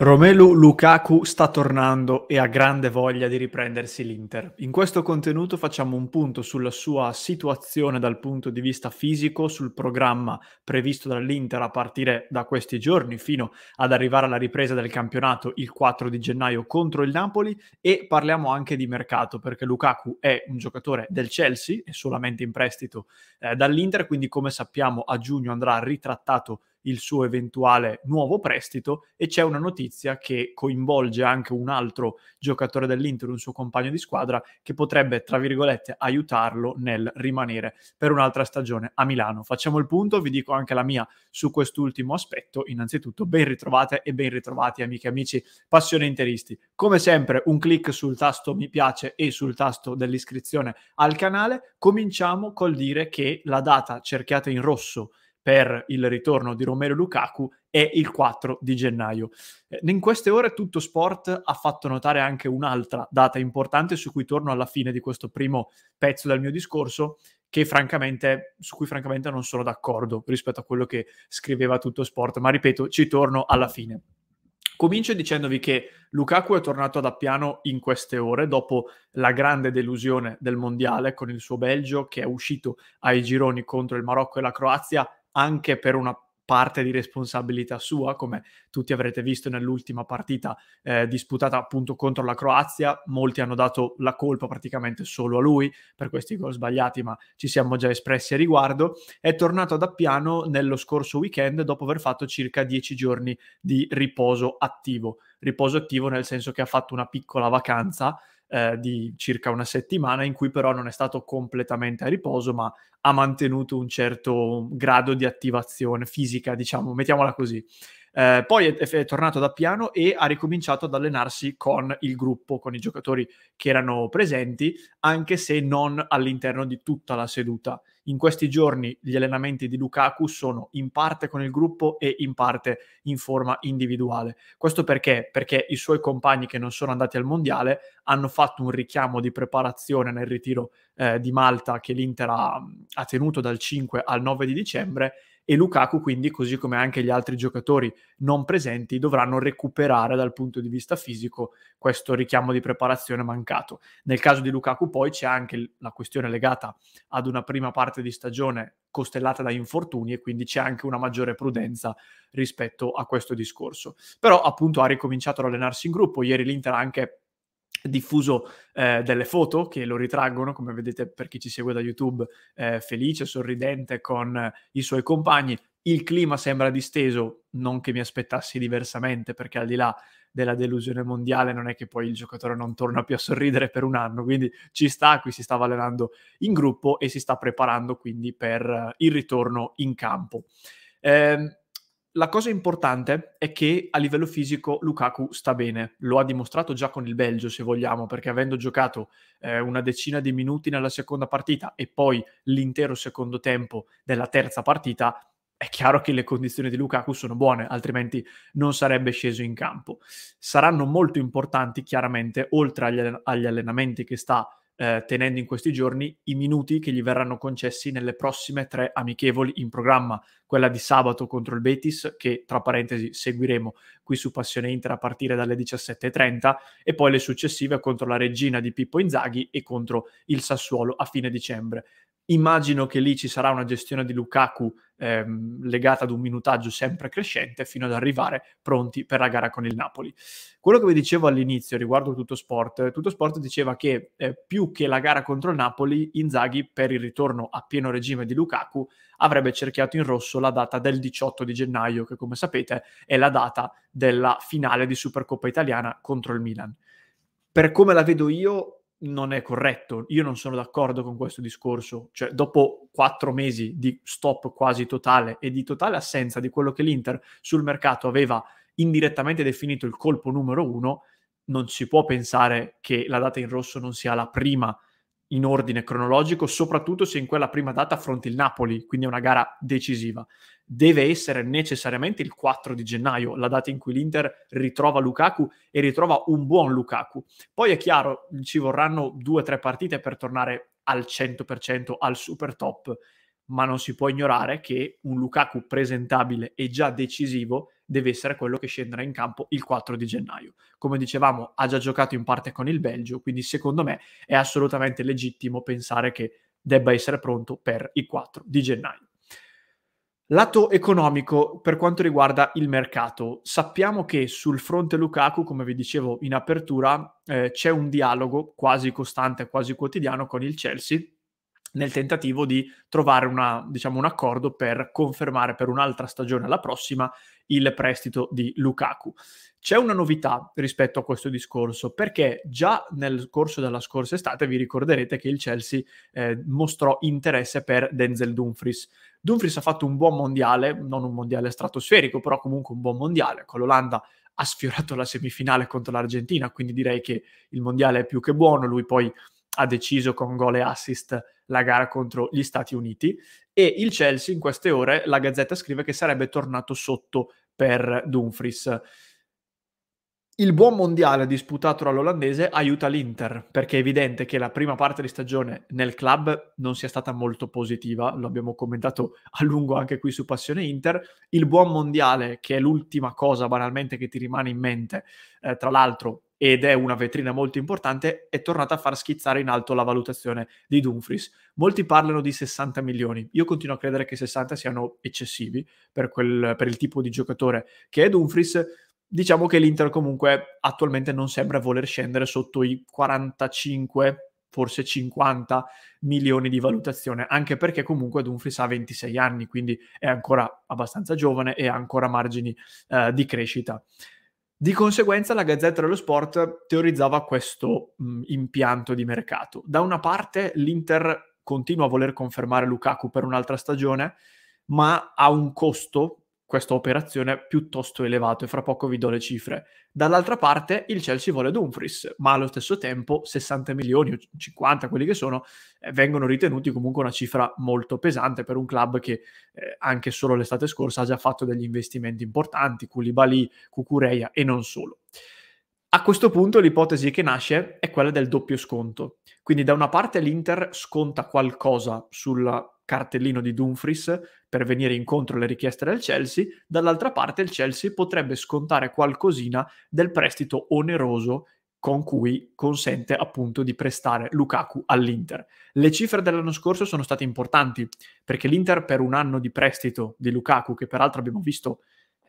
Romelu Lukaku sta tornando e ha grande voglia di riprendersi l'Inter. In questo contenuto facciamo un punto sulla sua situazione dal punto di vista fisico, sul programma previsto dall'Inter a partire da questi giorni fino ad arrivare alla ripresa del campionato il 4 di gennaio contro il Napoli e parliamo anche di mercato perché Lukaku è un giocatore del Chelsea, è solamente in prestito eh, dall'Inter, quindi come sappiamo a giugno andrà ritrattato il suo eventuale nuovo prestito e c'è una notizia che coinvolge anche un altro giocatore dell'Inter, un suo compagno di squadra, che potrebbe, tra virgolette, aiutarlo nel rimanere per un'altra stagione a Milano. Facciamo il punto, vi dico anche la mia su quest'ultimo aspetto. Innanzitutto, ben ritrovate e ben ritrovati amiche e amici passione interisti. Come sempre, un clic sul tasto mi piace e sul tasto dell'iscrizione al canale. Cominciamo col dire che la data cerchiata in rosso per il ritorno di Romero Lukaku è il 4 di gennaio. Eh, in queste ore tutto sport ha fatto notare anche un'altra data importante su cui torno alla fine di questo primo pezzo del mio discorso, che francamente, su cui francamente non sono d'accordo rispetto a quello che scriveva tutto sport, ma ripeto, ci torno alla fine. Comincio dicendovi che Lukaku è tornato ad Appiano in queste ore dopo la grande delusione del mondiale con il suo Belgio che è uscito ai gironi contro il Marocco e la Croazia anche per una parte di responsabilità sua, come tutti avrete visto nell'ultima partita eh, disputata appunto contro la Croazia. Molti hanno dato la colpa praticamente solo a lui per questi gol sbagliati, ma ci siamo già espressi a riguardo. È tornato ad Appiano nello scorso weekend dopo aver fatto circa dieci giorni di riposo attivo. Riposo attivo nel senso che ha fatto una piccola vacanza eh, di circa una settimana in cui però non è stato completamente a riposo, ma ha mantenuto un certo grado di attivazione fisica, diciamo, mettiamola così. Eh, poi è, è, tornato da piano e ha ricominciato ad allenarsi con il gruppo, con i giocatori che erano presenti, anche se non all'interno di tutta la seduta. In questi giorni gli allenamenti di Lukaku sono in parte con il gruppo e in parte in forma individuale. Questo perché? Perché i suoi compagni che non sono andati al mondiale hanno fatto un richiamo di preparazione nel ritiro eh, di Malta che l'Inter ha, ha tenuto dal 5 al 9 di dicembre e Lukaku quindi, così come anche gli altri giocatori non presenti, dovranno recuperare dal punto di vista fisico questo richiamo di preparazione mancato. Nel caso di Lukaku poi c'è anche la questione legata ad una prima parte di stagione costellata da infortuni e quindi c'è anche una maggiore prudenza rispetto a questo discorso. Però appunto ha ricominciato ad allenarsi in gruppo, ieri l'Inter ha anche diffuso eh, delle foto che lo ritraggono, come vedete per chi ci segue da YouTube, eh, felice, sorridente con i suoi compagni. Il clima sembra disteso, non che mi aspettassi diversamente, perché al di là della delusione mondiale non è che poi il giocatore non torna più a sorridere per un anno, quindi ci sta, qui si stava allenando in gruppo e si sta preparando quindi per il ritorno in campo. Eh, la cosa importante è che a livello fisico Lukaku sta bene, lo ha dimostrato già con il Belgio se vogliamo, perché avendo giocato eh, una decina di minuti nella seconda partita e poi l'intero secondo tempo della terza partita, è chiaro che le condizioni di Lukaku sono buone, altrimenti non sarebbe sceso in campo. Saranno molto importanti, chiaramente, oltre agli, agli allenamenti che sta eh, tenendo in questi giorni i minuti che gli verranno concessi nelle prossime tre amichevoli in programma, quella di sabato contro il Betis, che tra parentesi seguiremo qui su Passione Inter a partire dalle 17.30, e poi le successive contro la Regina di Pippo Inzaghi e contro il Sassuolo a fine dicembre. Immagino che lì ci sarà una gestione di Lukaku ehm, legata ad un minutaggio sempre crescente fino ad arrivare pronti per la gara con il Napoli. Quello che vi dicevo all'inizio riguardo Tutto Sport, Tutto Sport diceva che eh, più che la gara contro il Napoli, Inzaghi per il ritorno a pieno regime di Lukaku avrebbe cerchiato in rosso la data del 18 di gennaio, che come sapete è la data della finale di Supercoppa italiana contro il Milan. Per come la vedo io, non è corretto. Io non sono d'accordo con questo discorso. Cioè, dopo quattro mesi di stop quasi totale e di totale assenza di quello che l'Inter sul mercato aveva indirettamente definito il colpo numero uno, non si può pensare che la data in rosso non sia la prima in ordine cronologico, soprattutto se in quella prima data affronti il Napoli, quindi è una gara decisiva. Deve essere necessariamente il 4 di gennaio, la data in cui l'Inter ritrova Lukaku e ritrova un buon Lukaku. Poi è chiaro, ci vorranno due o tre partite per tornare al 100% al super top, ma non si può ignorare che un Lukaku presentabile e già decisivo deve essere quello che scenderà in campo il 4 di gennaio. Come dicevamo, ha già giocato in parte con il Belgio, quindi secondo me è assolutamente legittimo pensare che debba essere pronto per il 4 di gennaio. Lato economico, per quanto riguarda il mercato, sappiamo che sul fronte Lukaku, come vi dicevo in apertura, eh, c'è un dialogo quasi costante, quasi quotidiano con il Chelsea nel tentativo di trovare una, diciamo, un accordo per confermare per un'altra stagione alla prossima il prestito di Lukaku. C'è una novità rispetto a questo discorso, perché già nel corso della scorsa estate vi ricorderete che il Chelsea eh, mostrò interesse per Denzel Dumfries. Dumfries ha fatto un buon mondiale, non un mondiale stratosferico, però comunque un buon mondiale. Con l'Olanda ha sfiorato la semifinale contro l'Argentina, quindi direi che il mondiale è più che buono. Lui poi ha deciso con gol e assist la gara contro gli Stati Uniti e il Chelsea in queste ore, la Gazzetta scrive che sarebbe tornato sotto per Dumfries. Il buon mondiale disputato dall'olandese aiuta l'Inter, perché è evidente che la prima parte di stagione nel club non sia stata molto positiva, lo abbiamo commentato a lungo anche qui su Passione Inter. Il buon mondiale, che è l'ultima cosa banalmente che ti rimane in mente, eh, tra l'altro ed è una vetrina molto importante, è tornata a far schizzare in alto la valutazione di Dumfries. Molti parlano di 60 milioni, io continuo a credere che 60 siano eccessivi per, quel, per il tipo di giocatore che è Dumfries. Diciamo che l'Inter comunque attualmente non sembra voler scendere sotto i 45, forse 50 milioni di valutazione, anche perché comunque Dumfries ha 26 anni, quindi è ancora abbastanza giovane e ha ancora margini uh, di crescita. Di conseguenza la Gazzetta dello Sport teorizzava questo mh, impianto di mercato. Da una parte l'Inter continua a voler confermare Lukaku per un'altra stagione, ma ha un costo questa operazione piuttosto elevato e fra poco vi do le cifre. Dall'altra parte il Chelsea vuole Dumfries, ma allo stesso tempo 60 milioni o 50, quelli che sono, eh, vengono ritenuti comunque una cifra molto pesante per un club che eh, anche solo l'estate scorsa ha già fatto degli investimenti importanti, Koulibaly, Cucureia e non solo. A questo punto l'ipotesi che nasce è quella del doppio sconto. Quindi da una parte l'Inter sconta qualcosa sul cartellino di Dumfries per venire incontro alle richieste del Chelsea, dall'altra parte il Chelsea potrebbe scontare qualcosina del prestito oneroso con cui consente appunto di prestare Lukaku all'Inter. Le cifre dell'anno scorso sono state importanti perché l'Inter per un anno di prestito di Lukaku, che peraltro abbiamo visto,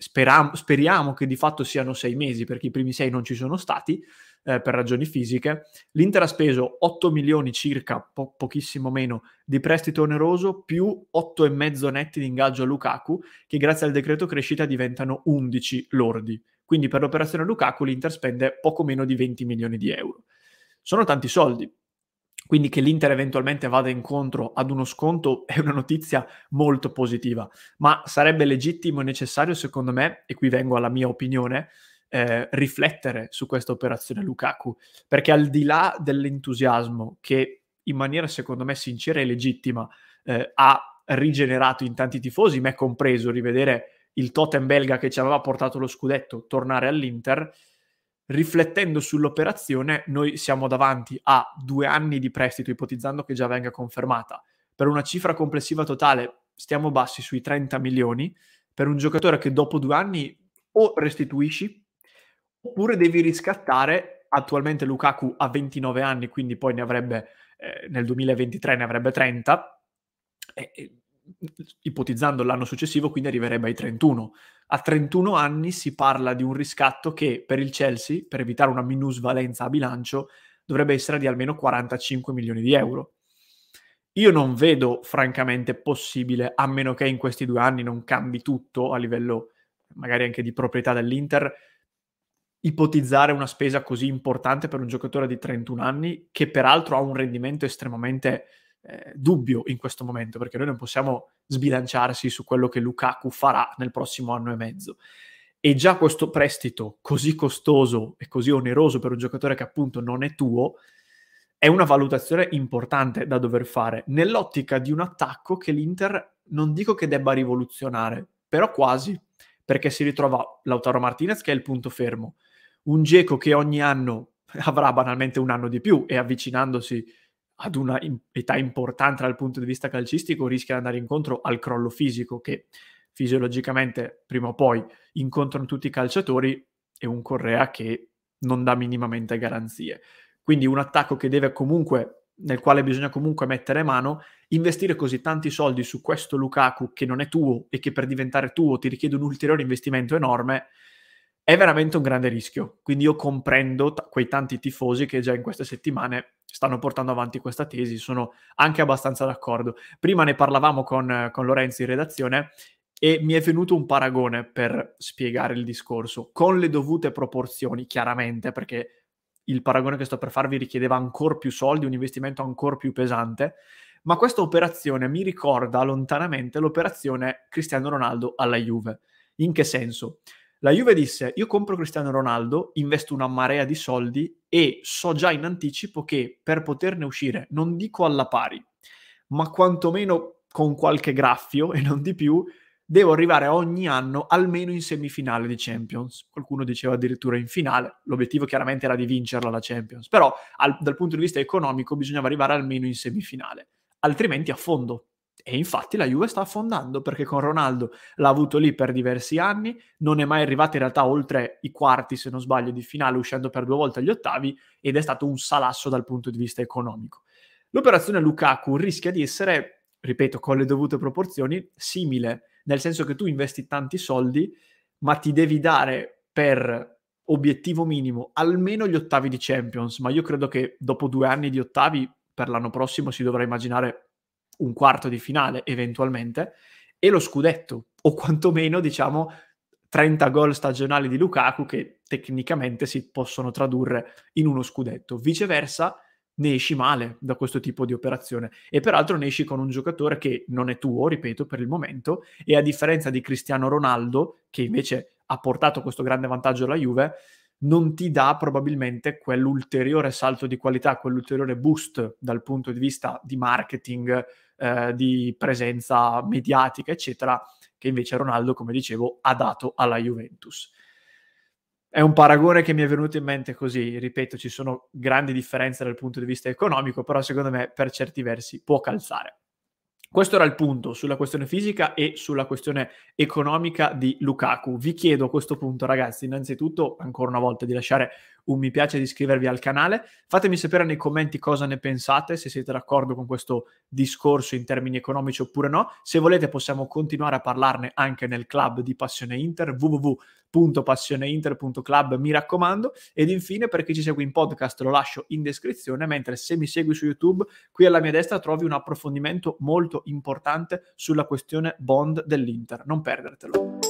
speram- speriamo che di fatto siano sei mesi perché i primi sei non ci sono stati, eh, per ragioni fisiche. L'Inter ha speso 8 milioni circa, po- pochissimo meno, di prestito oneroso più 8,5 netti di ingaggio a Lukaku, che grazie al decreto crescita diventano 11 lordi. Quindi per l'operazione Lukaku l'Inter spende poco meno di 20 milioni di euro. Sono tanti soldi, quindi che l'Inter eventualmente vada incontro ad uno sconto è una notizia molto positiva, ma sarebbe legittimo e necessario secondo me, e qui vengo alla mia opinione, eh, riflettere su questa operazione Lukaku, perché al di là dell'entusiasmo che in maniera secondo me sincera e legittima eh, ha rigenerato in tanti tifosi, me compreso, rivedere il totem belga che ci aveva portato lo scudetto, tornare all'Inter, riflettendo sull'operazione, noi siamo davanti a due anni di prestito, ipotizzando che già venga confermata, per una cifra complessiva totale stiamo bassi sui 30 milioni, per un giocatore che dopo due anni o restituisci oppure devi riscattare, attualmente Lukaku ha 29 anni, quindi poi ne avrebbe, eh, nel 2023 ne avrebbe 30, E, ipotizzando l'anno successivo, quindi arriverebbe ai 31. A 31 anni si parla di un riscatto che per il Chelsea, per evitare una minusvalenza a bilancio, dovrebbe essere di almeno 45 milioni di euro. Io non vedo francamente possibile, a meno che in questi due anni non cambi tutto a livello magari anche di proprietà dell'Inter, ipotizzare una spesa così importante per un giocatore di 31 anni che peraltro ha un rendimento estremamente eh, dubbio in questo momento, perché noi non possiamo sbilanciarsi su quello che Lukaku farà nel prossimo anno e mezzo. E già questo prestito così costoso e così oneroso per un giocatore che appunto non è tuo, è una valutazione importante da dover fare nell'ottica di un attacco che l'Inter non dico che debba rivoluzionare, però quasi, perché si ritrova Lautaro Martinez che è il punto fermo, un Geco che ogni anno avrà banalmente un anno di più e avvicinandosi ad una età importante dal punto di vista calcistico rischia di andare incontro al crollo fisico che fisiologicamente prima o poi incontrano tutti i calciatori e un Correa che non dà minimamente garanzie. Quindi un attacco che deve comunque, nel quale bisogna comunque mettere mano, investire così tanti soldi su questo Lukaku che non è tuo e che per diventare tuo ti richiede un ulteriore investimento enorme, è veramente un grande rischio. Quindi io comprendo t- quei tanti tifosi che già in queste settimane stanno portando avanti questa tesi, sono anche abbastanza d'accordo. Prima ne parlavamo con, con Lorenzo in redazione e mi è venuto un paragone per spiegare il discorso, con le dovute proporzioni, chiaramente, perché il paragone che sto per farvi richiedeva ancora più soldi, un investimento ancora più pesante, ma questa operazione mi ricorda lontanamente l'operazione Cristiano Ronaldo alla Juve. In che senso? La Juve disse: Io compro Cristiano Ronaldo, investo una marea di soldi e so già in anticipo che per poterne uscire, non dico alla pari, ma quantomeno con qualche graffio e non di più, devo arrivare ogni anno almeno in semifinale di Champions. Qualcuno diceva addirittura in finale. L'obiettivo chiaramente era di vincerla la Champions, però al, dal punto di vista economico bisognava arrivare almeno in semifinale, altrimenti a fondo e infatti la Juve sta affondando perché con Ronaldo l'ha avuto lì per diversi anni, non è mai arrivata in realtà oltre i quarti, se non sbaglio, di finale, uscendo per due volte agli ottavi ed è stato un salasso dal punto di vista economico. L'operazione Lukaku rischia di essere, ripeto, con le dovute proporzioni, simile, nel senso che tu investi tanti soldi, ma ti devi dare per obiettivo minimo almeno gli ottavi di Champions, ma io credo che dopo due anni di ottavi per l'anno prossimo si dovrà immaginare un quarto di finale eventualmente, e lo scudetto, o quantomeno diciamo 30 gol stagionali di Lukaku che tecnicamente si possono tradurre in uno scudetto. Viceversa, ne esci male da questo tipo di operazione e peraltro ne esci con un giocatore che non è tuo, ripeto, per il momento e a differenza di Cristiano Ronaldo, che invece ha portato questo grande vantaggio alla Juve, non ti dà probabilmente quell'ulteriore salto di qualità, quell'ulteriore boost dal punto di vista di marketing, eh, di presenza mediatica, eccetera, che invece Ronaldo, come dicevo, ha dato alla Juventus. È un paragone che mi è venuto in mente così, ripeto, ci sono grandi differenze dal punto di vista economico, però secondo me per certi versi può calzare. Questo era il punto sulla questione fisica e sulla questione economica di Lukaku. Vi chiedo a questo punto, ragazzi, innanzitutto, ancora una volta, di lasciare un mi piace di iscrivervi al canale. Fatemi sapere nei commenti cosa ne pensate, se siete d'accordo con questo discorso in termini economici oppure no. Se volete possiamo continuare a parlarne anche nel club di Passione Inter, www.passioneinter.club, mi raccomando. Ed infine, per chi ci segue in podcast, lo lascio in descrizione, mentre se mi segui su YouTube, qui alla mia destra trovi un approfondimento molto importante sulla questione bond dell'Inter. Non perdertelo.